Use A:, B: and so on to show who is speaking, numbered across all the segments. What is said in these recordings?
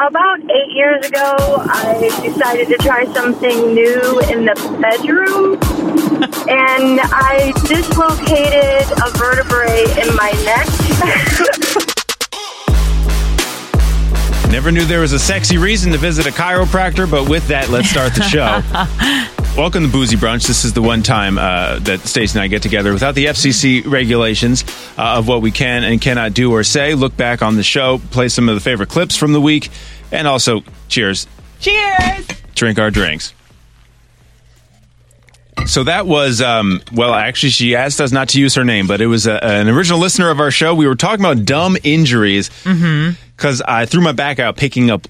A: about eight years ago, I decided to try something new in the bedroom, and I dislocated a vertebrae in my neck.
B: Never knew there was a sexy reason to visit a chiropractor, but with that, let's start the show. Welcome to Boozy Brunch. This is the one time uh, that Stacey and I get together without the FCC regulations uh, of what we can and cannot do or say. Look back on the show, play some of the favorite clips from the week, and also cheers,
C: Cheers!
B: drink our drinks. So that was, um, well, actually, she asked us not to use her name, but it was a, an original listener of our show. We were talking about dumb injuries because I threw my back out picking up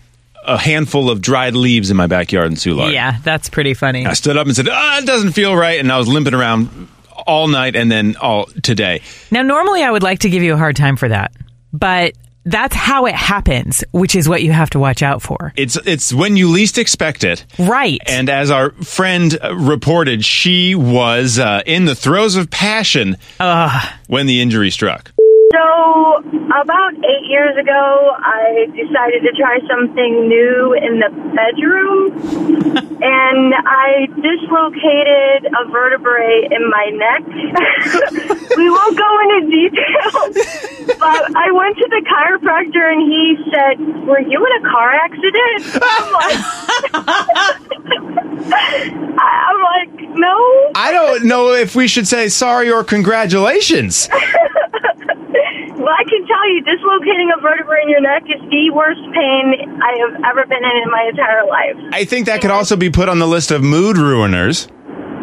B: a handful of dried leaves in my backyard in Soulard.
C: Yeah, that's pretty funny.
B: I stood up and said, ah, it doesn't feel right. And I was limping around all night and then all today.
C: Now, normally I would like to give you a hard time for that, but that's how it happens, which is what you have to watch out for.
B: It's, it's when you least expect it.
C: Right.
B: And as our friend uh, reported, she was uh, in the throes of passion when the injury struck.
A: So, about eight years ago, I decided to try something new in the bedroom, and I dislocated a vertebrae in my neck. we won't go into detail, but I went to the chiropractor and he said, Were you in a car accident? I'm like, I'm like, No.
B: I don't know if we should say sorry or congratulations.
A: Well, I can tell you, dislocating a vertebra in your neck is the worst pain I have ever been in in my entire life.
B: I think that could also be put on the list of mood ruiners.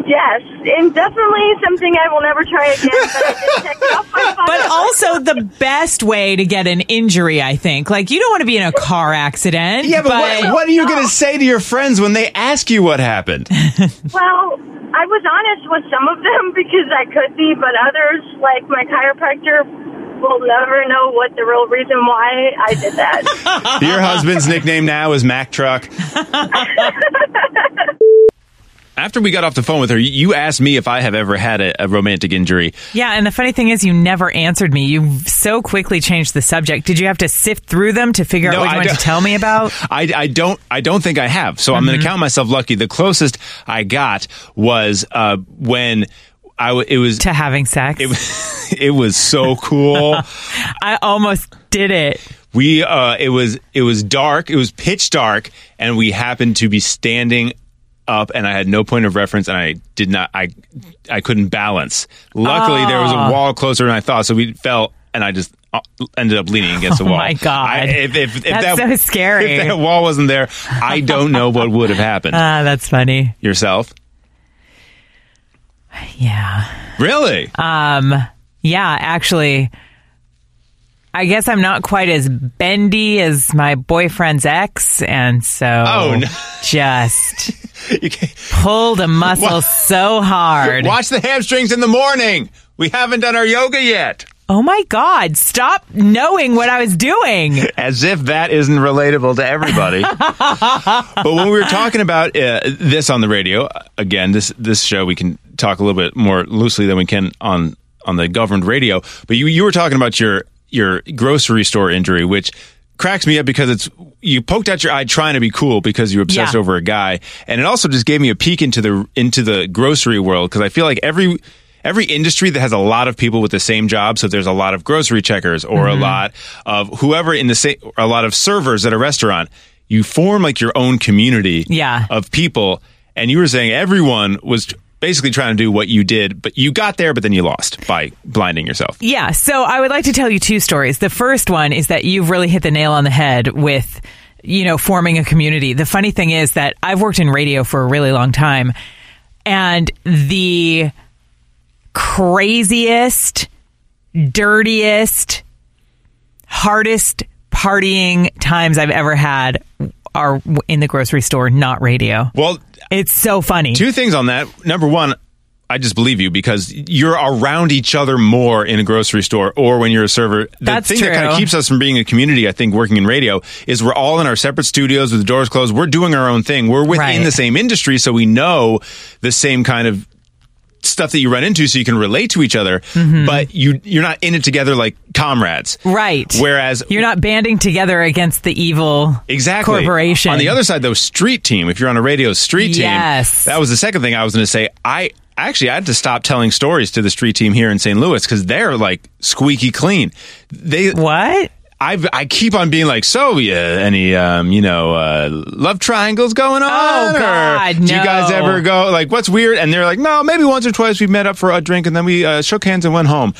A: Yes, and definitely something I will never try again. But I did check it off my
C: but also the best way to get an injury, I think. Like you don't want to be in a car accident.
B: Yeah, but, what, what are you going to say to your friends when they ask you what happened?
A: Well, I was honest with some of them because I could be, but others, like my chiropractor, will never know what the real reason why I did that.
B: Your husband's nickname now is Mack Truck. After we got off the phone with her, you asked me if I have ever had a, a romantic injury.
C: Yeah, and the funny thing is, you never answered me. You so quickly changed the subject. Did you have to sift through them to figure
B: No,
C: out what
B: I
C: you wanted to tell me about?
B: I, I don't I don't think I have. So I'm going to count myself lucky. The closest I got was uh, when I w- it was
C: to having sex.
B: it, was- it was so cool.
C: I almost did it.
B: we uh, it was it was dark. It was pitch dark, and we happened to be standing up, and I had no point of reference, and I did not I I couldn't balance. Luckily, there was a wall closer than I thought, so we fell, and I just. uh, Ended up leaning against the
C: Oh
B: wall.
C: my God.
B: I, if, if, if
C: That's
B: that,
C: so scary.
B: If that wall wasn't there, I don't know what would have happened.
C: Ah, that's funny.
B: Yourself?
C: Yeah.
B: Really?
C: Um, yeah, actually, I guess I'm not quite as bendy as my boyfriend's ex, and so
B: Oh, no.
C: just
B: You can't-
C: pulled a muscle so hard.
B: Watch the hamstrings in the morning. We haven't done our yoga yet.
C: Oh my God, stop knowing what I was doing.
B: As if that isn't relatable to everybody. but when we were talking about uh, this on the radio, again, this this show we can talk a little bit more loosely than we can on on the governed radio. But you you were talking about your your grocery store injury, which cracks me up because it's you poked out your eye trying to be cool because you're obsessed
C: Yeah.
B: over a guy, and it also just gave me a peek into the into the grocery world because I feel like every every industry that has a lot of people with the same job so there's a lot of grocery checkers or
C: Mm-hmm.
B: a lot of whoever in the same a lot of servers at a restaurant you form like your own community
C: Yeah.
B: of people and you were saying everyone was basically trying to do what you did but you got there but then you lost by blinding yourself
C: Yeah, so I would like to tell you two stories. The first one is that you've really hit the nail on the head with, you know, forming a community. The funny thing is that I've worked in radio for a really long time, and the craziest, dirtiest, hardest partying times I've ever had are in the grocery store, not radio.
B: well
C: It's so funny.
B: two things on that number one I just believe you because you're around each other more in a grocery store or when you're a server. The
C: That's
B: thing that kind of keeps us from being a community, I think, working in radio is we're all in our separate studios with the doors closed. We're doing our own thing. We're within
C: Right.
B: the same industry, so we know the same kind of stuff that you run into so you can relate to each other, mm-hmm. but you you're not in it together like comrades.
C: Right.
B: Whereas
C: You're not banding together against the evil
B: Exactly.
C: corporation.
B: On the other side, though, street team. If you're on a radio street team,
C: Yes.
B: that was the second thing I was going to say. I actually I had to stop telling stories to the street team here in St. Louis because they're like squeaky clean. They,
C: What?
B: I, I keep on being like, so yeah, any um, you know, uh, love triangles going on?
C: Oh,
B: Or
C: God,
B: Do you guys ever go like, what's weird? And they're like, no, maybe once or twice we met up for a drink and then we uh, shook hands and went home.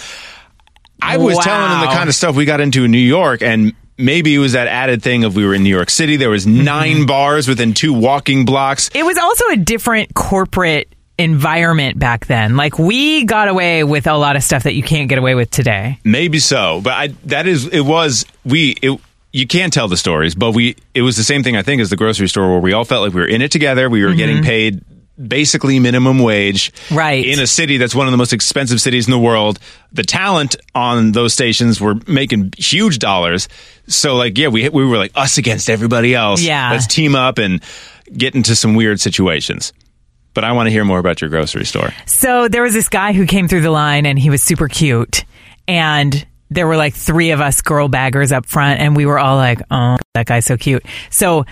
B: I was telling them the kind of stuff we got into in New York and. Maybe it was that added thing of we were in New York City. There was
C: Mm-hmm.
B: 9 bars within two walking blocks.
C: It was also a different corporate environment back then. Like we got away with a lot of stuff that you can't get away with today.
B: Maybe so, but I that is it was we it you can't tell the stories, but we it was the same thing I think as the grocery store where we all felt like we were in it together. We were getting mm-hmm. paid basically minimum wage,
C: Right.
B: In a city that's one of the most expensive cities in the world. The talent on those stations were making huge dollars. So like yeah, we we were like us against everybody else.
C: Yeah.
B: let's team up and get into some weird situations. But I want to hear more about your grocery store.
C: So there was this guy who came through the line and he was super cute. And there were like three of us girl baggers up front and we were all like, oh, that guy's so cute. So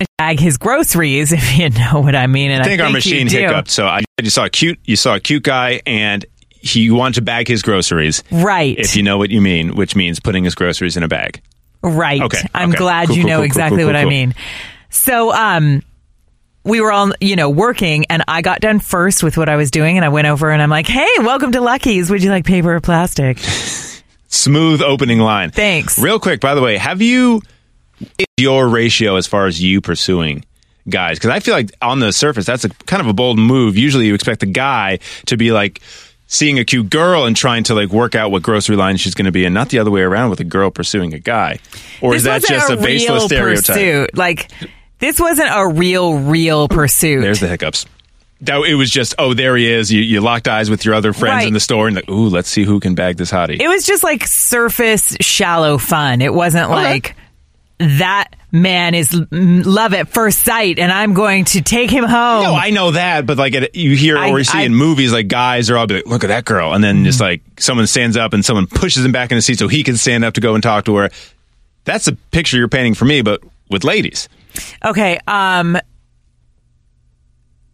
C: I bag his groceries, if you know what I mean. And
B: I think our machine hiccuped. So I you saw a cute you saw a cute guy and he wanted to bag his groceries.
C: Right.
B: If you know what you mean, which means putting his groceries in a bag.
C: Right.
B: Okay,
C: I'm
B: okay.
C: glad
B: Cool,
C: you
B: cool,
C: know
B: cool,
C: exactly what I mean. So, um, we were all, you know, working and I got done first with what I was doing and I went over and I'm like, hey, welcome to Lucky's. Would you like paper or plastic?
B: Smooth opening line.
C: Thanks.
B: Real quick, by the way, have you your ratio as far as you pursuing guys? Because I feel like on the surface, that's a kind of a bold move. Usually, you expect the guy to be like seeing a cute girl and trying to like work out what grocery line she's going to be in, not the other way around with a girl pursuing a guy. Or is that just a, baseless
C: real
B: stereotype?
C: pursuit. Like, this wasn't a real, real pursuit.
B: There's the hiccups. That it was just, oh, there he is. You, you locked eyes with your other friends
C: Right.
B: in the store, and like, ooh, let's see who can bag this hottie.
C: it was just like surface, shallow fun. It wasn't like that man is l- love at first sight and I'm going to take him home.
B: no, I know that, but like it, you hear
C: I-
B: or you see
C: I-
B: in movies, like guys are all be like, look at that girl, and then just mm-hmm. like someone stands up and someone pushes him back in the seat so he can stand up to go and talk to her. That's the picture you're painting for me, but with ladies.
C: Okay. Um.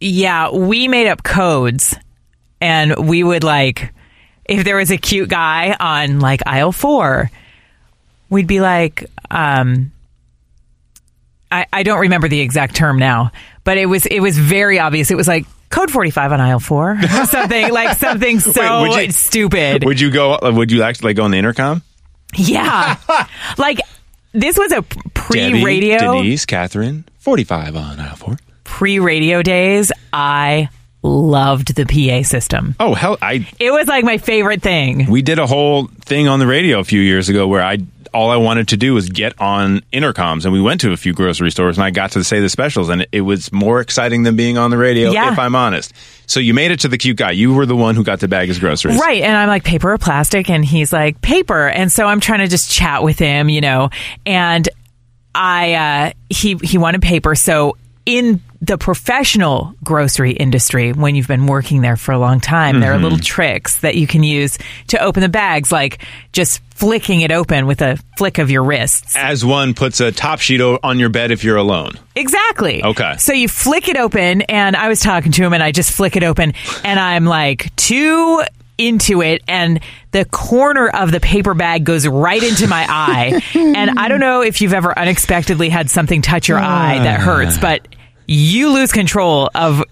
C: Yeah, we made up codes, and we would like, if there was a cute guy on like aisle four, we'd be like, um, I I don't remember the exact term now, but it was it was very obvious. It was like code forty five on aisle four, or something like something so
B: would you-
C: stupid.
B: Would you go? Would you actually like go on the intercom?
C: yeah, like this was a pre radio.
B: Denise, Catherine, forty-five on aisle four.
C: pre radio days, I loved the PA system.
B: Oh hell, I
C: It was like my favorite thing.
B: We did a whole thing on the radio a few years ago where I all I wanted to do was get on intercoms, and we went to a few grocery stores, and I got to say the specials, and it, it was more exciting than being on the radio,
C: Yeah.
B: if I'm honest. So you made it to the cute guy. You were the one who got to bag his groceries,
C: Right. And I'm like, paper or plastic? And he's like, paper. And so I'm trying to just chat with him, you know, and I, uh, he, he wanted paper. So in the professional grocery industry, when you've been working there for a long time, there are little tricks that you can use to open the bags, like just flicking it open with a flick of your wrists.
B: As one puts a top sheet on your bed if you're alone.
C: Exactly.
B: Okay.
C: So you flick it open, and I was talking to him, and I just flick it open, and I'm like too into it, and the corner of the paper bag goes right into my eye. And I don't know if you've ever unexpectedly had something touch your eye that hurts, but you lose control of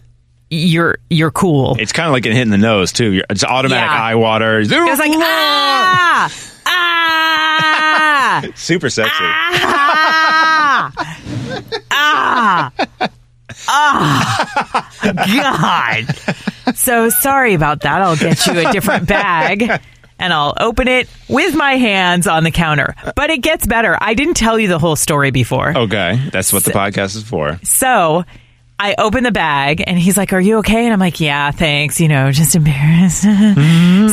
C: your your cool.
B: It's kind of like getting hit in the nose too. It's automatic
C: Yeah.
B: eye water.
C: It was like ah ah
B: super sexy.
C: ah ah ah God. So sorry about that. I'll get you a different bag and I'll open it with my hands on the counter. But it gets better. I didn't tell you the whole story before.
B: Okay, that's what the podcast is for.
C: So I open the bag and he's like, Are you okay? And I'm like, Yeah, thanks. You know, just embarrassed.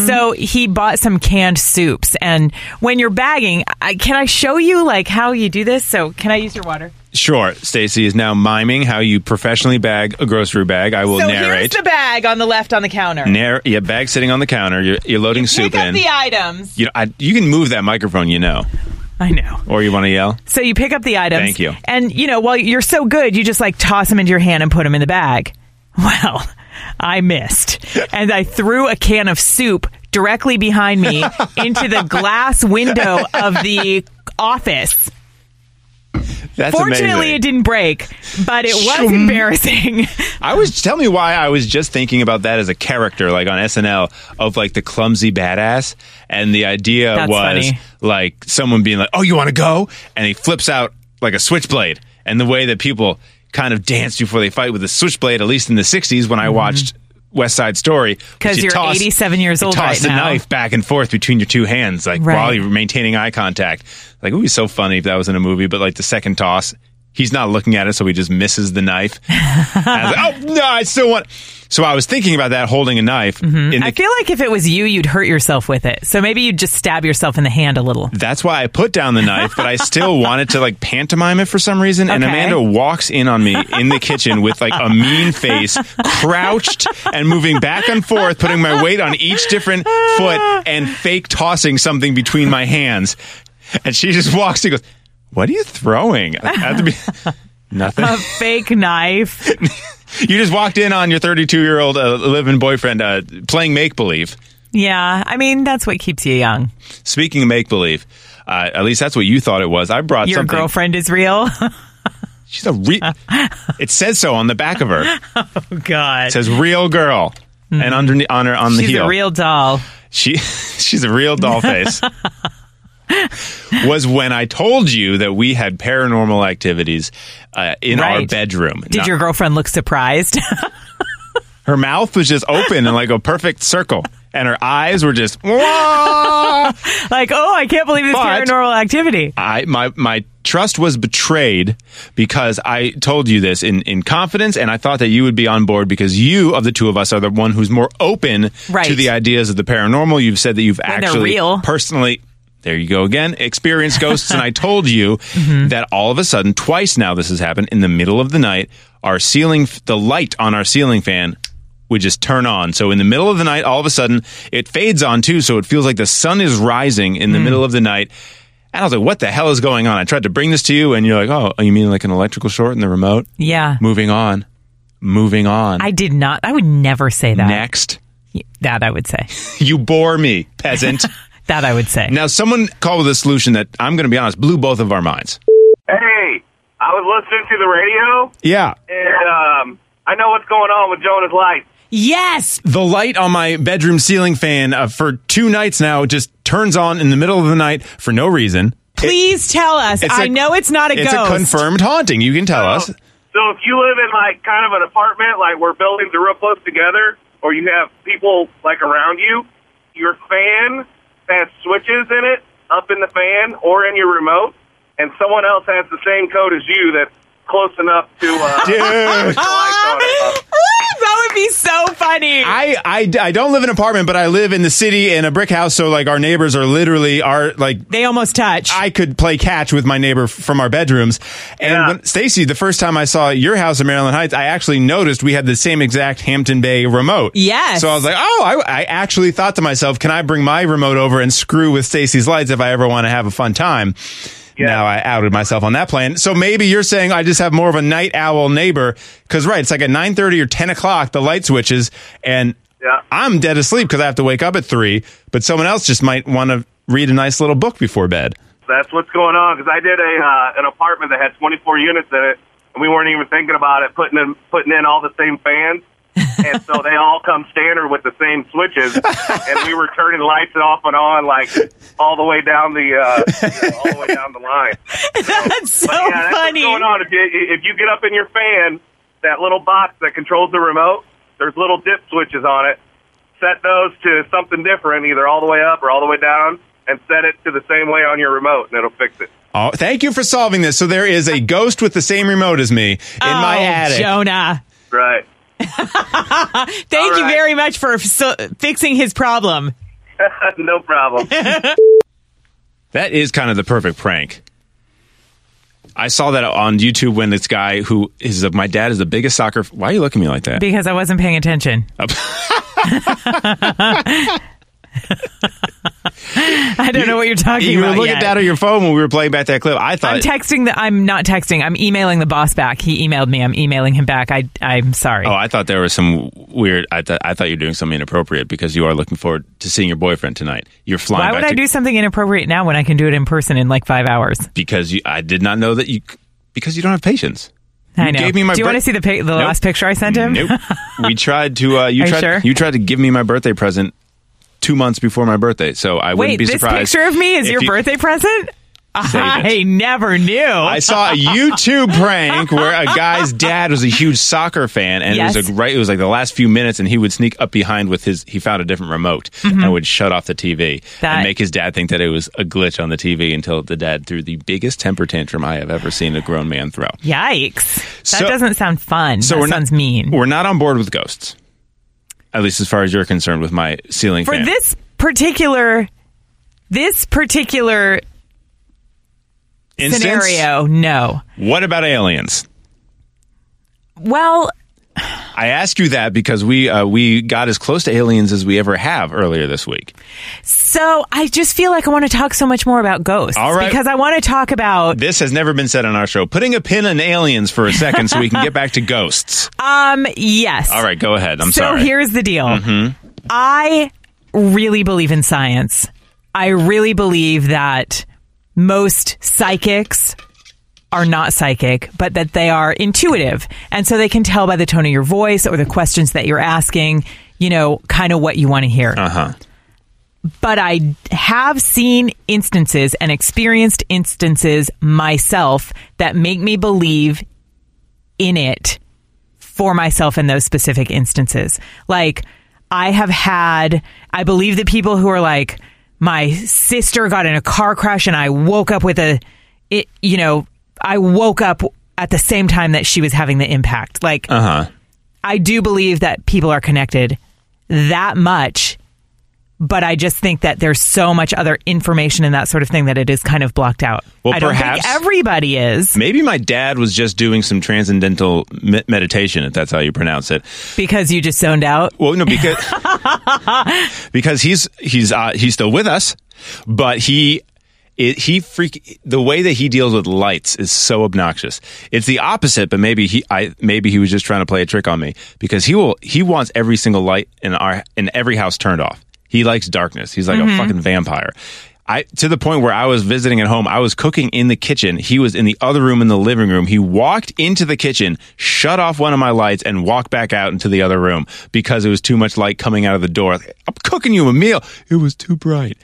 C: so he bought some canned soups. And when you're bagging, I, can I show you like how you do this? So can I use your water?
B: Sure, Stacy is now miming how you professionally bag a grocery bag. I will
C: so
B: narrate.
C: here's the bag on the left on the counter.
B: Narr- yeah, bag sitting on the counter. You're, you're loading soup
C: Pick up
B: in.
C: the items.
B: you, know, I, you can move that microphone, you know,
C: I know.
B: or you want to yell.
C: So you pick up the items.
B: Thank you.
C: And you know, while you're so good, you just like toss them into your hand and put them in the bag. Well, I missed, and I threw a can of soup directly behind me into the glass window of the office.
B: That's
C: Fortunately,
B: amazing.
C: it didn't break, but it was
B: Shum.
C: embarrassing.
B: I was tell me why I was just thinking about that as a character, like on SNL, of like the clumsy badass, and the idea
C: That's
B: was
C: funny.
B: like someone being like, "Oh, you want to go?" and he flips out like a switchblade, and the way that people kind of dance before they fight with a switchblade, at least in the '60s when I mm-hmm. watched. West Side Story,
C: Mm-hmm. 'Cause
B: you
C: you're
B: toss-
C: 87 years
B: you
C: old
B: Toss
C: right
B: the
C: now.
B: knife back and forth between your two hands, like
C: Right.
B: while you're maintaining eye contact. Like it would be so funny if that was in a movie, but like the second toss, he's not looking at it, so he just misses the knife. And I was like, oh no, I still want. So I was thinking about that, holding a knife. In the,
C: Mm-hmm. I feel like if it was you, you'd hurt yourself with it. So maybe you'd just stab yourself in the hand a little.
B: that's why I put down the knife, but I still wanted to like pantomime it for some reason. And Amanda walks in on me in the kitchen with like a mean face, crouched and moving back and forth, putting my weight on each different foot and fake tossing something between my hands. And she just walks and goes, "What are you throwing?" I have to be nothing.
C: A fake knife.
B: You just walked in on your 32 year old uh, living boyfriend uh, playing make believe.
C: Yeah, I mean that's what keeps you young.
B: Speaking of make believe, uh, at least that's what you thought it was. I brought
C: Your
B: something.
C: girlfriend is real.
B: She's a real. It says so on the back of her. It
C: God, It
B: says real girl, and underneath on her on the
C: she's
B: heel.
C: a real doll.
B: she she's a real doll face. was when I told you that we had paranormal activities uh, in our bedroom.
C: Did your girlfriend look surprised?
B: her mouth was just open in like a perfect circle, and her eyes were just. "Wah!"
C: like, oh, I can't believe this
B: But-
C: paranormal activity.
B: I my my trust was betrayed because I told you this in in confidence, and I thought that you would be on board because you of the two of us are the one who's more open
C: Right.
B: to the ideas of the paranormal. You've said that you've
C: they're
B: actually personally. There you go again. Experienced ghosts, and I told you
C: Mm-hmm.
B: that all of a sudden, twice now, this has happened in the middle of the night. Our ceiling, the light on our ceiling fan would just turn on. So in the middle of the night, all of a sudden, it fades on too. So it feels like the sun is rising in the
C: Hmm.
B: middle of the night. And I was like, what the hell is going on? I tried to bring this to you, and you're like, oh, you mean like an electrical short in the remote?
C: Yeah,
B: Moving on. Moving on.
C: I did not. I would never say that.
B: Next.
C: That I would say.
B: You bore me, peasant.
C: That I would say.
B: now, someone called with a solution that I'm going to be honest, blew both of our minds.
D: Hey, I was listening to the radio,
B: Yeah.
D: and um, I know what's going on with Jonah's light.
C: Yes,
B: The light on my bedroom ceiling fan uh, for two nights now just turns on in the middle of the night for no reason.
C: please tell us.
B: It's
C: I
B: a-
C: know it's not a
B: It's
C: ghost.
B: a confirmed haunting. You can tell us.
D: So if you live in like kind of an apartment, like where buildings are real close together, or you have people like around you, your fan has switches in it up in the fan or in your remote, and someone else has the same code as you that's close enough to uh,
B: Dude.
D: switch the lights on and off.
C: that would be so funny.
B: I, I, I don't live in an apartment, but I live in the city in a brick house. So like our neighbors are literally are like
C: they almost touch.
B: I could play catch with my neighbor f- from our bedrooms. And
D: Yeah.
B: when, Stacy, the first time I saw your house in Maryland Heights, I actually noticed we had the same exact Hampton Bay remote.
C: Yes.
B: So I was like, oh, I, I actually thought to myself, can I bring my remote over and screw with Stacy's lights if I ever want to have a fun time?
D: Yeah.
B: Now I outed myself on that plan. So maybe you're saying I just have more of a night owl neighbor because right, it's like at nine thirty or ten o'clock the light switches, and
D: Yeah.
B: I'm dead asleep because I have to wake up at three. But someone else just might want to read a nice little book before bed.
D: That's what's going on because I did a uh, an apartment that had 24 units in it, and we weren't even thinking about it putting in putting in all the same fans, and so they all come standard with the same switches, and we were turning lights off and on like all the way down the uh, you know, all the way down the line.
C: That's so
D: But yeah, that's
C: funny.
D: what's going on. If you if you get up in your fan, that little box that controls the remote, there's little dip switches on it. Set those to something different, either all the way up or all the way down, and set it to the same way on your remote, and it'll fix it.
B: Oh, thank you for solving this. So there is a ghost with the same remote as me in my
C: Oh,
B: attic.
C: Jonah.
D: Right.
C: Thank
D: All
C: you
D: right.
C: very much for so, fixing his problem.
D: no problem.
B: That is kind of the perfect prank. I saw that on YouTube when this guy who is my dad is the biggest soccer. Why are you looking at me like that?
C: Because I wasn't paying attention. I don't know what you're talking
B: you
C: about.
B: You were looking
C: yet.
B: down at your phone when we were playing back that clip. I thought
C: I'm texting the. I'm not texting. I'm emailing the boss back. He emailed me. I'm emailing him back. I. I'm sorry.
B: Oh, I thought there was some weird. I, th- I thought you were doing something inappropriate because you are looking forward to seeing your boyfriend tonight. You're flying.
C: Why would I do something inappropriate now when I can do it in person in like five hours?
B: Because you, I did not know that you. Because you don't have patience.
C: I
B: You
C: know.
B: gave me my
C: do you
B: bir-
C: want to see the pic- the
B: Nope.
C: last picture I sent him?
B: Nope. we tried to. Uh, you
C: you
B: tried.
C: sure?
B: You tried to give me my birthday present two months before my birthday, so I wouldn't
C: Wait,
B: be
C: this
B: surprised.
C: picture of me is your
B: you-
C: birthday present? I never knew.
B: I saw a YouTube prank where a guy's dad was a huge soccer fan, and it was a right. It was like the last few minutes, and he would sneak up behind with his. He found a different remote and would shut off the TV
C: Mm-hmm. That-
B: and make his dad think that it was a glitch on the TV until the dad threw the biggest temper tantrum I have ever seen a grown man throw.
C: Yikes! That
B: So-
C: doesn't sound fun.
B: So
C: that sounds
B: not,
C: mean.
B: We're not on board with ghosts, at least as far as you're concerned with my ceiling
C: For
B: fan.
C: this particular, this particular
B: Instance,
C: scenario, no.
B: What about aliens?
C: Well,
B: I ask you that because we uh, we got as close to aliens as we ever have earlier this week.
C: so I just feel like I want to talk so much more about ghosts.
B: All right.
C: Because I want to talk about
B: This has never been said on our show. Putting a pin in aliens for a second so we can get back to ghosts.
C: um yes.
B: All right, go ahead. I'm
C: so
B: sorry. Mm-hmm.
C: here's the deal. I really believe in science. I really believe that most psychics are not psychic, but that they are intuitive. And so they can tell by the tone of your voice or the questions that you're asking, you know, kind of what you want to hear.
B: Uh huh.
C: But I have seen instances and experienced instances myself that make me believe in it for myself in those specific instances. Like, I have had, I believe that people who are like, my sister got in a car crash and I woke up with a, it, you know, I woke up at the same time that she was having the impact. Like,
B: Uh huh.
C: I do believe that people are connected that much, but I just think that there's so much other information and that sort of thing that it is kind of blocked out.
B: Well,
C: I don't
B: perhaps-
C: think everybody is
B: Maybe my dad was just doing some transcendental me- meditation, if that's how you pronounce it.
C: because you just zoned out.
B: Well, no, because because he's he's uh, he's still with us, but he it, he freak the way that he deals with lights is so obnoxious. It's the opposite, but maybe he I maybe he was just trying to play a trick on me because he will he wants every single light in our in every house turned off. He likes darkness. He's like a mm-hmm. fucking vampire. I to the point where I was visiting at home, I was cooking in the kitchen. He was in the other room in the living room. He walked into the kitchen, shut off one of my lights, and walked back out into the other room because it was too much light coming out of the door. I'm cooking you a meal. It was too bright.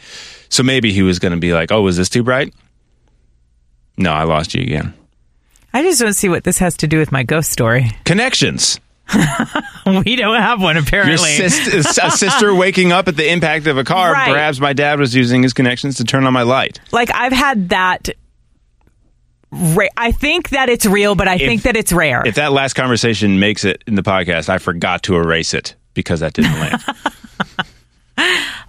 B: So maybe he was going to be like, "Oh, was this too bright?" No, I lost you again.
C: I just don't see what this has to do with my ghost story.
B: Connections.
C: We don't have one
B: Your
C: apparently.
B: sister, a sister waking up at the impact of a car.
C: Right.
B: Perhaps my dad was using his connections to turn on my light.
C: like I've had that. Ra- I think that it's real, but I think that it's rare.
B: If that last conversation makes it in the podcast, I forgot to erase it because that didn't land.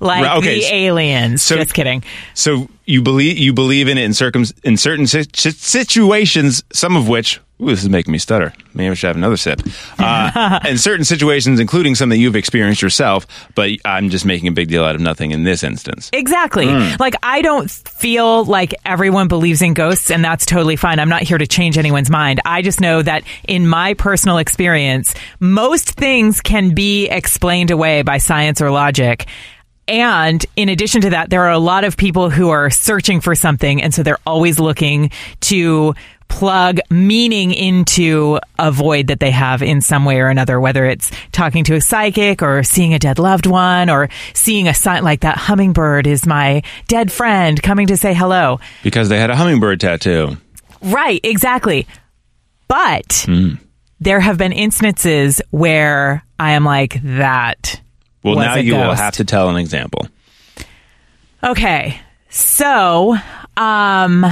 C: like
B: Right, okay,
C: the aliens.
B: so-
C: just kidding.
B: so you believe you believe in it in circum in certain si- si- situations, some of which ooh, this is making me stutter. Maybe I should have another sip. Uh, in certain situations, including some that you've experienced yourself, but I'm just making a big deal out of nothing in this instance.
C: Exactly.
B: Hmm.
C: Like I don't feel like everyone believes in ghosts and that's totally fine. I'm not here to change anyone's mind. I just know that in my personal experience, most things can be explained away by science or logic. And in addition to that, there are a lot of people who are searching for something and so they're always looking to plug meaning into a void that they have in some way or another, whether it's talking to a psychic or seeing a dead loved one or seeing a sign like that hummingbird is my dead friend coming to say hello.
B: Because they had a hummingbird tattoo.
C: Right, exactly. But hmm. there have been instances where I am like, that.
B: Well, now you will have to tell an example.
C: Okay. So, um,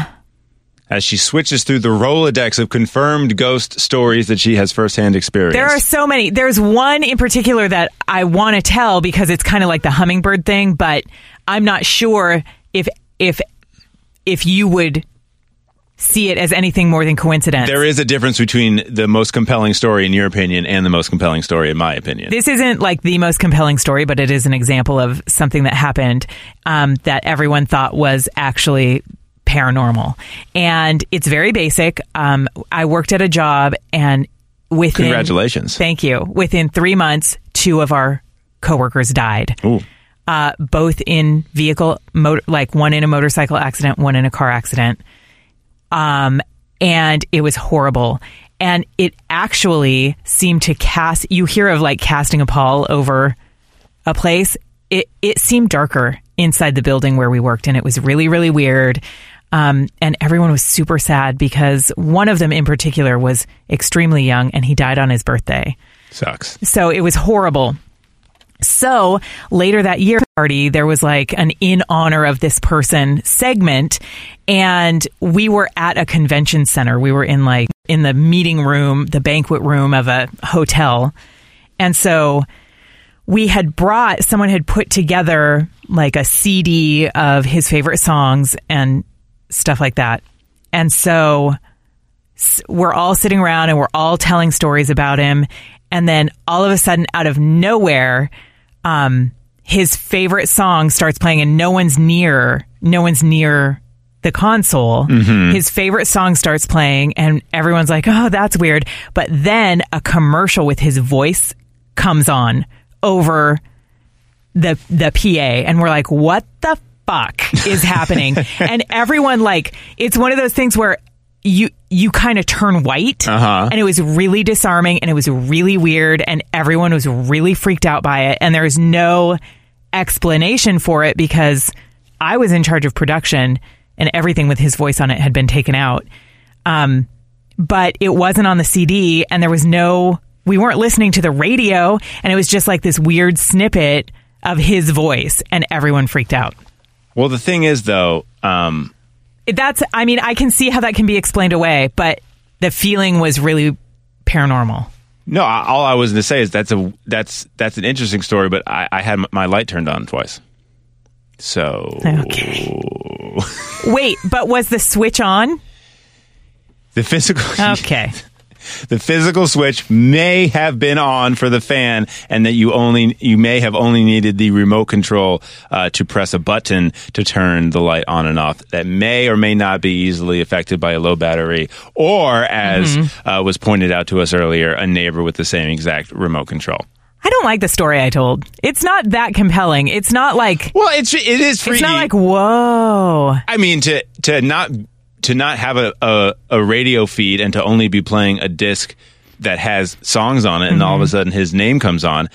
B: As she switches through the Rolodex of confirmed ghost stories that she has firsthand experience.
C: There are so many. There's one in particular that I want to tell because it's kind of like the hummingbird thing, but I'm not sure if if if you would see it as anything more than coincidence.
B: There is a difference between the most compelling story in your opinion and the most compelling story in my opinion.
C: This isn't like the most compelling story, but it is an example of something that happened um, that everyone thought was actually paranormal. And it's very basic. Um, I worked at a job and within.
B: Congratulations.
C: Thank you. Within three months, two of our coworkers died.
B: Ooh.
C: Uh, both in vehicle, motor, like one in a motorcycle accident, one in a car accident. Um, and it was horrible. And it actually seemed to cast, you hear of like casting a pall over a place. It, it seemed darker inside the building where we worked, and it was really, really weird. Um, and everyone was super sad because one of them in particular was extremely young and he died on his birthday.
B: Sucks.
C: So it was horrible. So later that year party, there was like an in honor of this person segment. And we were at a convention center. We were in like in the meeting room, the banquet room of a hotel. And so we had brought, someone had put together like a CD of his favorite songs and stuff like that. And so we're all sitting around and we're all telling stories about him. And then all of a sudden, out of nowhere, um, his favorite song starts playing and no one's near, no one's near the console. His favorite song starts playing and everyone's like, oh, that's weird. But then a commercial with his voice comes on over the the PA and we're like, what the fuck is happening? and everyone like it's one of those things where you you kind of turn white
B: Uh-huh.
C: and it was really disarming and it was really weird and everyone was really freaked out by it and there's no explanation for it because I was in charge of production and everything with his voice on it had been taken out. Um, but it wasn't on the CD and there was no, we weren't listening to the radio and it was just like this weird snippet of his voice and everyone freaked out.
B: Well, the thing is, though, um,
C: That's, I mean, I can see how that can be explained away, but the feeling was really paranormal.
B: no. I- All I was going to say is that's a that's that's an interesting story, but I, I had m- my light turned on twice. So
C: Okay. Wait, but was the switch on?
B: the physical
C: Okay.
B: The physical switch may have been on for the fan, and that you only you may have only needed the remote control uh, to press a button to turn the light on and off. That may or may not be easily affected by a low battery, or as
C: Mm-hmm.
B: uh, was pointed out to us earlier, a neighbor with the same exact remote control.
C: I don't like the story I told. It's not that compelling. It's not like,
B: Well, it's it is freaky.
C: it's not like, whoa.
B: I mean, to to not to not have a, a, a radio feed and to only be playing a disc that has songs on it, and all of a sudden his name comes on.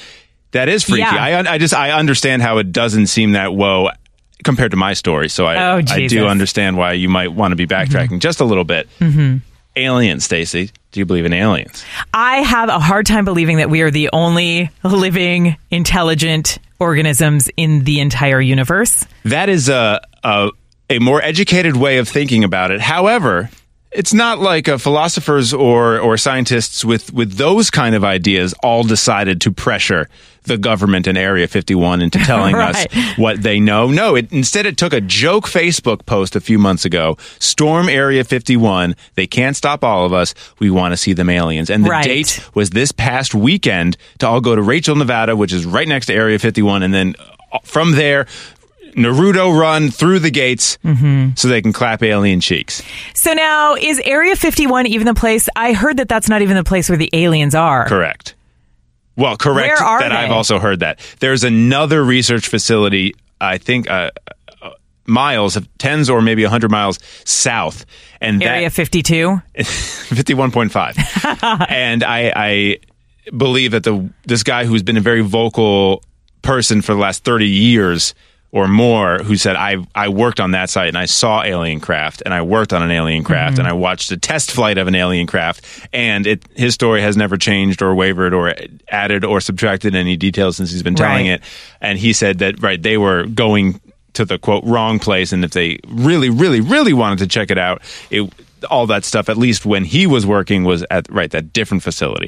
B: That is freaky.
C: Mm-hmm. Yeah.
B: I I just I understand how it doesn't seem that whoa compared to my story. So I
C: Oh,
B: I do understand why you might want to be backtracking just a little bit. Mm-hmm. Aliens, Stacy. Do you believe in aliens?
C: I have a hard time believing that we are the only living, intelligent organisms in the entire universe.
B: That is a, a a more educated way of thinking about it. However, it's not like uh, philosophers or or scientists with with those kind of ideas all decided to pressure the government in Area 51 into telling
C: Right.
B: us what they know. No, it instead it took a joke Facebook post a few months ago. Storm Area 51. They can't stop all of us. We want to see them aliens. And the
C: Right.
B: date was this past weekend to all go to Rachel, Nevada, which is right next to Area 51, and then uh, from there. Naruto run through the gates so they can clap alien cheeks.
C: So now, is Area 51 even the place? I heard that that's not even the place where the aliens are.
B: Correct. Well, correct. That I've also heard that there's another research facility. I think uh, uh, miles, tens or maybe hundred miles south, and
C: Area
B: that
C: 52?
B: fifty-one point five. and I, I believe that the this guy who's been a very vocal person for the last thirty years or more, who said I I worked on that site and I saw alien craft and I worked on an alien craft and I watched a test flight of an alien craft and it his story has never changed or wavered or added or subtracted any details since he's been telling
C: Right.
B: it. And he said that right they were going to the quote wrong place and if they really really really wanted to check it out it all that stuff at least when he was working was at right that different facility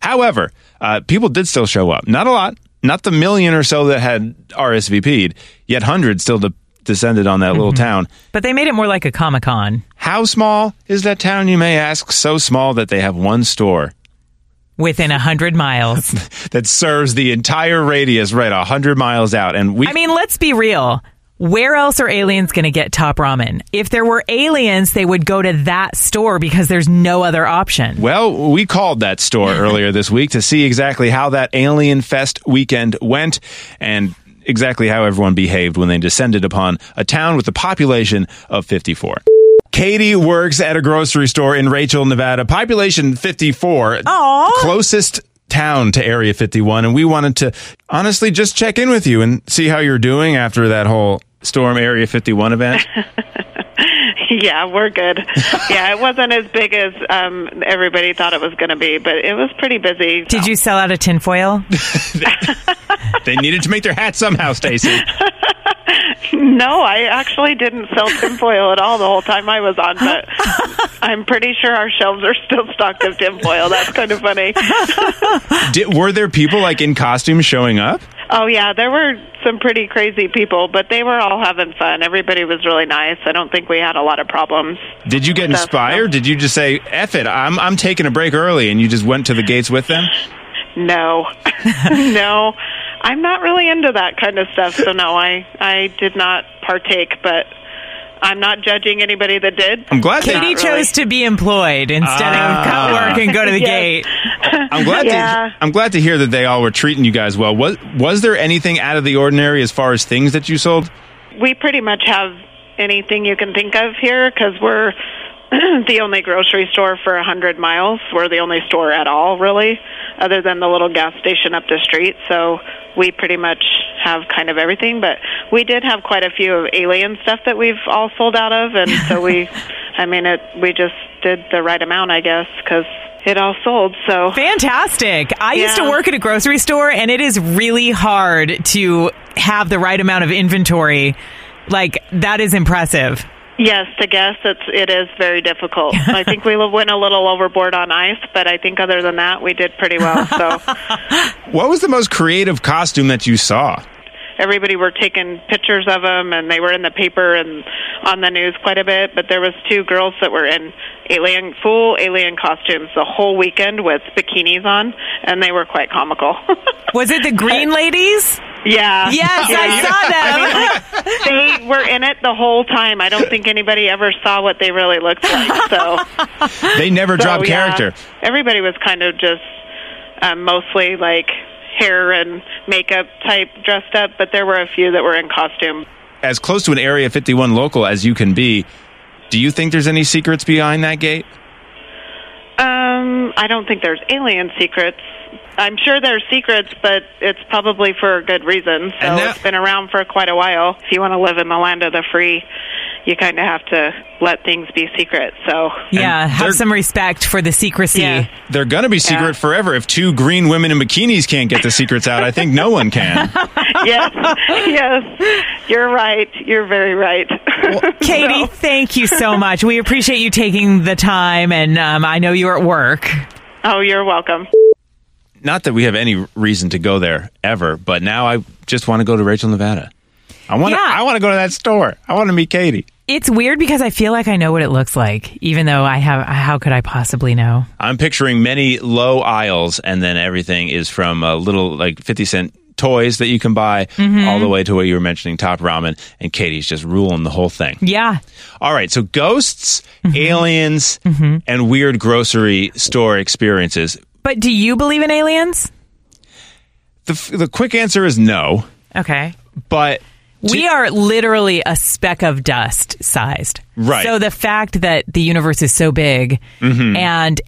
B: however uh, people did still show up not a lot not the million or so that had rsvp'd yet hundreds still de- descended on that little mm-hmm. town.
C: But they made it more like a Comic Con
B: How small is that town, you may ask? So small that they have one store
C: within a hundred miles.
B: that serves the entire radius, right, a hundred miles out. And we
C: I mean, let's be real. Where else are aliens going to get top ramen? If there were aliens, they would go to that store because there's no other option.
B: Well, we called that store earlier this week to see exactly how that Alien Fest weekend went and exactly how everyone behaved when they descended upon a town with a population of 54. Katie works at a grocery store in Rachel, Nevada. Population 54.
C: Aw.
B: Closest town to Area 51. And we wanted to honestly just check in with you and see how you're doing after that whole Storm Area 51 event.
E: Yeah, we're good. yeah, it wasn't as big as um, everybody thought it was going to be, but it was pretty busy.
C: Did you sell out of tinfoil?
B: they needed to make their hat somehow, Stacy.
E: No, I actually didn't sell tinfoil at all the whole time I was on, but I'm pretty sure our shelves are still stocked of tinfoil. That's kind of funny.
B: Did, were there people like in costumes showing up?
E: Oh yeah, there were some pretty crazy people, but they were all having fun. Everybody was really nice. I don't think we had a lot of problems.
B: Did you get
E: Stuff,
B: inspired? Did you just say, F it, I'm, I'm taking a break early and you just went to the gates with them?
E: No, no, I'm not really into that kind of stuff. So no, I I did not partake, but I'm not judging anybody that did.
B: I'm glad
C: Katie
B: they,
E: really.
C: chose to be employed instead
B: Ah.
C: of cut work and go to the
E: Yes.
C: gate.
B: I'm glad
E: Yeah.
B: to, I'm glad to hear that they all were treating you guys well. Was, was there anything out of the ordinary as far as things that you sold?
E: We pretty much have anything you can think of here because we're the only grocery store for a hundred miles. We're the only store at all, really, other than the little gas station up the street. So we pretty much have kind of everything. But we did have quite a few of alien stuff that we've all sold out of, and so we, I mean, it. We just did the right amount, I guess, because it all sold. So
C: Fantastic. I used to work at a grocery store and it is really hard to have the right amount of inventory. Like, that is impressive.
E: Yes, to guess it's it is very difficult. I think we went a little overboard on ice, but I think other than that, we did pretty well. So
B: What was the most creative costume that you saw?
E: everybody were taking pictures of them, and they were in the paper and on the news quite a bit. But there was two girls that were in alien full alien costumes the whole weekend with bikinis on, and they were quite comical.
C: Was it the green ladies?
E: Yeah.
C: Yes,
E: Yeah.
C: I saw them.
E: they were in it the whole time. I don't think anybody ever saw what they really looked like. So.
B: They never
E: So,
B: dropped
E: yeah,
B: character.
E: Everybody was kind of just um, mostly like hair and makeup type dressed up, but there were a few that were in costume.
B: As close to an Area 51 local as you can be, do you think there's any secrets behind that gate?
E: Um, I don't think there's alien secrets. I'm sure there's secrets, but it's probably for a good reason. So
B: And that-
E: it's been around for quite a while. If you want to live in the land of the free, you kind of have to let things be secret. So
C: Yeah, have some respect for the secrecy.
E: Yeah.
B: They're going to be secret
E: Yeah.
B: forever. If two green women in bikinis can't get the secrets out, I think no one can.
E: yes, yes, you're right. You're very right.
C: Katie, thank you so much. We appreciate you taking the time, and um, I know you're at work.
E: oh, you're welcome.
B: Not that we have any reason to go there ever, but now I just want to go to Rachel, Nevada. I want to.
C: Yeah.
B: I want to go to that store. I want to meet Katie.
C: It's weird because I feel like I know what it looks like, even though I have. How could I possibly know?
B: I'm picturing many low aisles, and then everything is from uh, little like fifty cent toys that you can buy, mm-hmm. all the way to what you were mentioning, top ramen, and Katie's just ruling the whole thing.
C: Yeah.
B: All right, so ghosts, mm-hmm. aliens, mm-hmm. and weird grocery store experiences.
C: But do you believe in aliens?
B: The f- the quick answer is no,
C: Okay.
B: but
C: We are literally a speck of dust sized.
B: Right.
C: So the fact that the universe is so big mm-hmm. and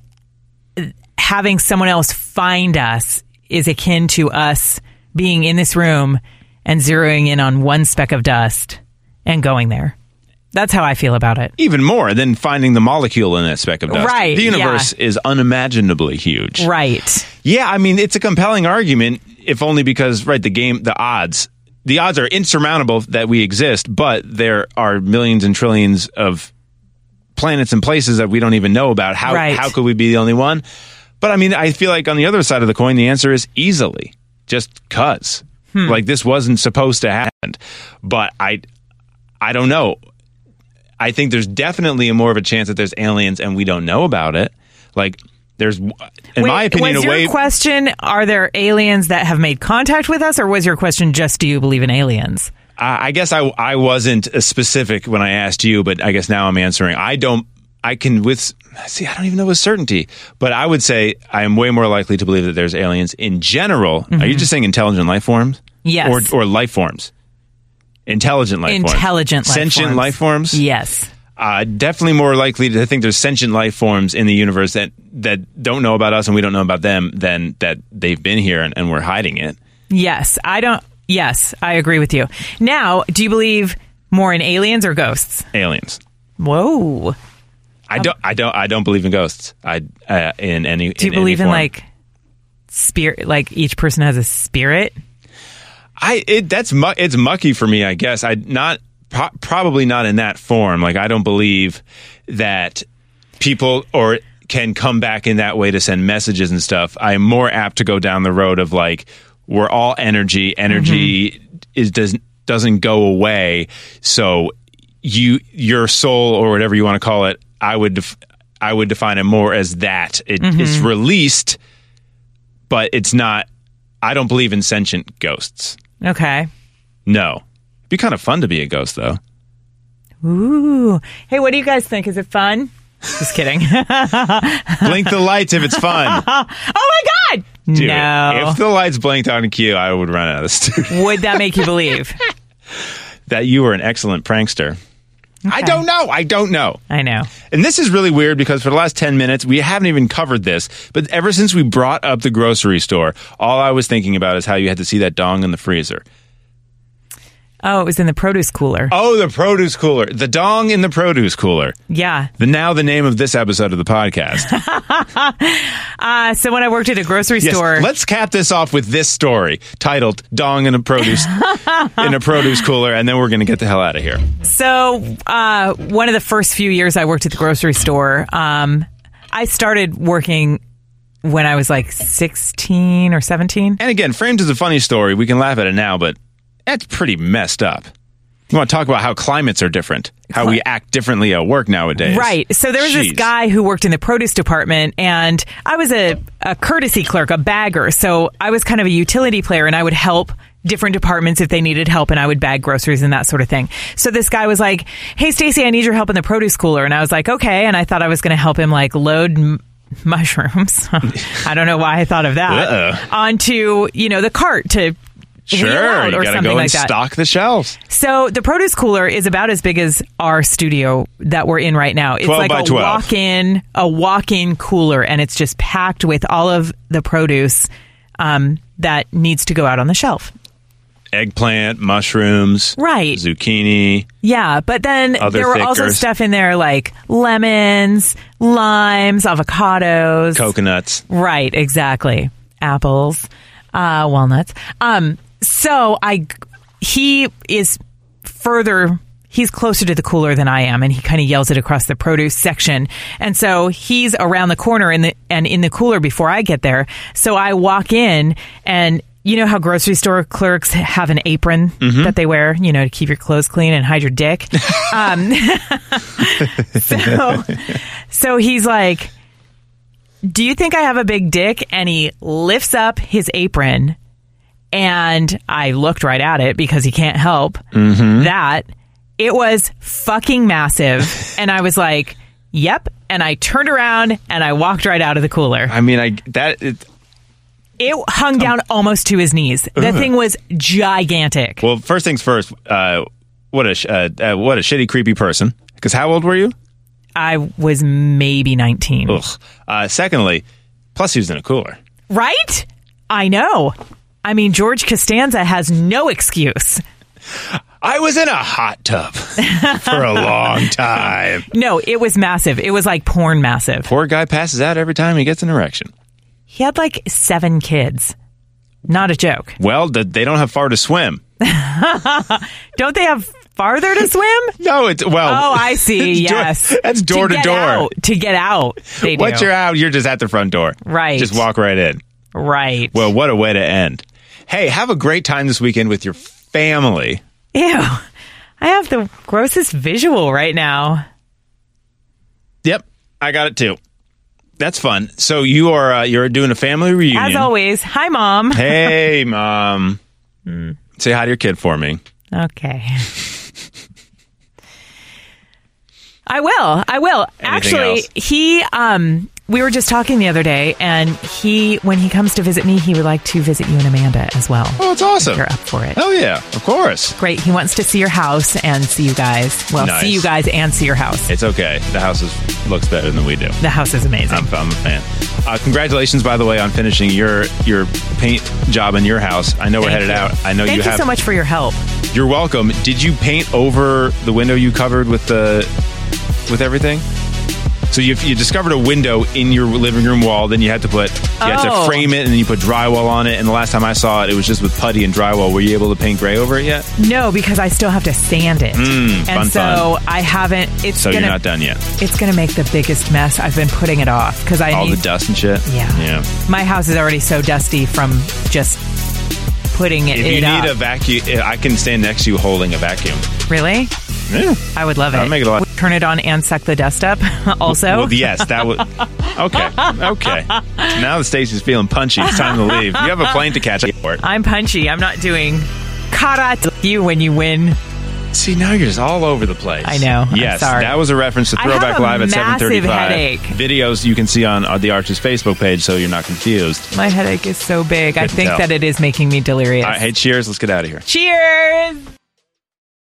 C: having someone else find us is akin to us being in this room and zeroing in on one speck of dust and going there. That's how I feel about it.
B: even more than finding the molecule in that speck of dust.
C: Right,
B: The universe is unimaginably huge.
C: Right.
B: Yeah, I mean, it's a compelling argument, if only because, right, the game, the odds, the odds are insurmountable that we exist, but there are millions and trillions of planets and places that we don't even know about. How,
C: Right.
B: how could we be the only one? But I mean, I feel like on the other side of the coin, the answer is easily just cuz.
C: Hmm.
B: Like this wasn't supposed to happen. But I, I don't know. I think there's definitely a more of a chance that there's aliens and we don't know about it. Like there's, in
C: Wait,
B: my opinion,
C: was
B: a
C: your
B: way.
C: question: Are there aliens that have made contact with us, or was your question just do you believe in aliens?
B: I I guess I I wasn't uh, specific when I asked you, but I guess now I'm answering. I don't. I can with see. I don't even know with certainty, but I would say I am way more likely to believe that there's aliens in general. Are you just saying intelligent life forms?
C: Mm-hmm. Yes.
B: Or or life forms. Intelligent life forms.
C: Intelligent life
B: sentient
C: forms.
B: life forms.
C: Yes.
B: Uh, definitely more likely to think there's sentient life forms in the universe that that don't know about us and we don't know about them than that they've been here and, and we're hiding it.
C: Yes. I don't. Yes, I agree with you. Now, do you believe more in aliens or ghosts?
B: Aliens.
C: Whoa.
B: I don't. I don't. I don't believe in ghosts. I uh, in any.
C: Do you believe in like spirit? Like each person has a spirit?
B: I it that's mu- it's mucky for me. I guess I not pro- probably not in that form. Like I don't believe that people or can come back in that way to send messages and stuff. I'm more apt to go down the road of like we're all energy. Energy mm-hmm. is does doesn't go away. So you your soul or whatever you want to call it, I would def- I would define it more as that it mm-hmm. is released, but it's not. I don't believe in sentient ghosts.
C: Okay.
B: No. It'd Be kind of fun to be a ghost, though.
C: Ooh. Hey, what do you guys think? Is it fun? Just kidding.
B: Blink the lights if it's fun.
C: oh my God!
B: Dude,
C: no.
B: If the lights blinked on cue, I would run out of the studio.
C: Would that make you believe?
B: that you were an excellent prankster. I don't know. I don't know.
C: I know.
B: And this is really weird because for the last 10 minutes, we haven't even covered this. But ever since we brought up the grocery store, all I was thinking about is how you had to see that dong in the freezer.
C: Oh, it was in the produce cooler.
B: Oh, the produce cooler. The dong in the produce cooler.
C: Yeah.
B: The now the name of this episode of the podcast.
C: Uh, so when I worked at a grocery
B: Yes,
C: store,
B: let's cap this off with this story titled "Dong in a Produce in a Produce Cooler," and then we're going to get the hell out of here.
C: So, uh, one of the first few years I worked at the grocery store, um, I started working when I was like 16 or 17.
B: And again, framed as a funny story, we can laugh at it now, but that's pretty messed up. You want to talk about how climates are different, how we act differently at work nowadays.
C: Right. So there was this guy who worked in the produce department, and I was a, a courtesy clerk, a bagger. So I was kind of a utility player, and I would help different departments if they needed help, and I would bag groceries and that sort of thing. So this guy was like, "Hey, Stacy, I need your help in the produce cooler," and I was like, "Okay." And I thought I was going to help him like load. M- mushrooms i don't know why i thought of that
B: Uh-oh.
C: onto you know the cart to
B: Sure, you
C: or
B: got to
C: something
B: go and
C: like that
B: stock the shelves.
C: so the produce cooler is about as big as our studio that we're in right now. It's
B: 12
C: like a
B: 12.
C: walk-in, a walk-in cooler, and it's just packed with all of the produce um, that needs to go out on the shelf.
B: Eggplant, mushrooms,
C: Right.
B: zucchini.
C: Yeah, but then
B: Other
C: there were also stuff in there like lemons, limes, avocados.
B: coconuts.
C: Right, exactly. Apples, uh, walnuts. Um, so I, he is further. He's closer to the cooler than I am, and he kind of yells it across the produce section. And so he's around the corner in the and in the cooler before I get there. So I walk in, and you know how grocery store clerks have an apron that they wear, you know, to keep your clothes clean and hide your dick. um, so, so he's like, do you think I have a big dick? And he lifts up his apron, and I looked right at it because he can't help that. It was fucking massive. and I was like, yep. And I turned around and I walked right out of the cooler.
B: I mean, I that it,
C: It hung down almost to his knees. The thing was gigantic.
B: well. First things first. Uh, what a sh- uh, uh, what a shitty, creepy person. Because how old were you?
C: I was maybe 19.
B: Ugh. Uh, secondly, plus he was in a cooler.
C: Right? I know. I mean, George Costanza has no excuse.
B: I was in a hot tub for a long time.
C: No, it was massive. It was like porn massive.
B: Poor guy passes out every time he gets an erection.
C: He had like seven kids. Not a joke.
B: Well, they don't have far to swim.
C: Don't they have farther to swim?
B: No, it's well.
C: Oh, I see.
B: door-
C: yes.
B: that's door to
C: get
B: door.
C: out- to get out. They do.
B: Once you're out, you're just at the front door.
C: Right.
B: Just walk right in.
C: right.
B: Well, what a way to end. Hey, have a great time this weekend with your family.
C: Ew. I have the grossest visual right now.
B: Yep, I got it too. That's fun. So you are uh, you're doing a family reunion.
C: As always, hi, mom.
B: Hey, mom. Say hi to your kid for me.
C: Okay. I will. I will. Actually,
B: else?
C: he um we were just talking the other day and he when he comes to visit me, he would like to visit you and Amanda as well.
B: Oh, it's awesome.
C: You're up for it.
B: Oh yeah, of course.
C: Great. He wants to see your house and see you guys. Well,
B: Nice.
C: see you guys and see your house.
B: It's okay. The house is, looks better than we do.
C: The house is amazing.
B: I'm, I'm a fan. Uh, congratulations, by the way, on finishing your your paint job in your house. I know we're
C: Thank
B: headed
C: you.
B: out. I know
C: Thank
B: you
C: you
B: have.
C: so much for your help.
B: You're welcome. Did you paint over the window you covered with the with everything? So you, you discovered a window in your living room wall. Then you had to put you had to
C: Oh.
B: frame it, and then you put drywall on it. And the last time I saw it, it was just with putty and drywall. Were you able to paint gray over it yet?
C: No, because I still have to sand it.
B: Mm, fun,
C: and so I haven't it's
B: So
C: gonna
B: you're not done yet.
C: it's gonna make the biggest mess. I've been putting it off because I
B: All
C: need
B: the dust and shit.
C: Yeah.
B: yeah.
C: my house is already so dusty from just putting it,
B: If you
C: it
B: need
C: up.
B: a vacuum, I can stand next to you holding a vacuum.
C: really?
B: Yeah.
C: I would love it.
B: Make it a lot-
C: Turn it on and suck the dust up. also,
B: Well, yes, that would. Okay, okay. Now that Stacey's feeling punchy, it's time to leave. You have a plane to catch.
C: I'm punchy. I'm not doing karate you when you win.
B: See, now you're just all over the place.
C: I know.
B: Yes,
C: sorry.
B: that was a reference to Throwback Live at 7:35.
C: headache.
B: Videos you can see on, on the Arches Facebook page, so you're not confused.
C: My headache is so big. I think
B: tell.
C: that it is making me delirious.
B: All right, hey, cheers. Let's get out of here.
C: Cheers.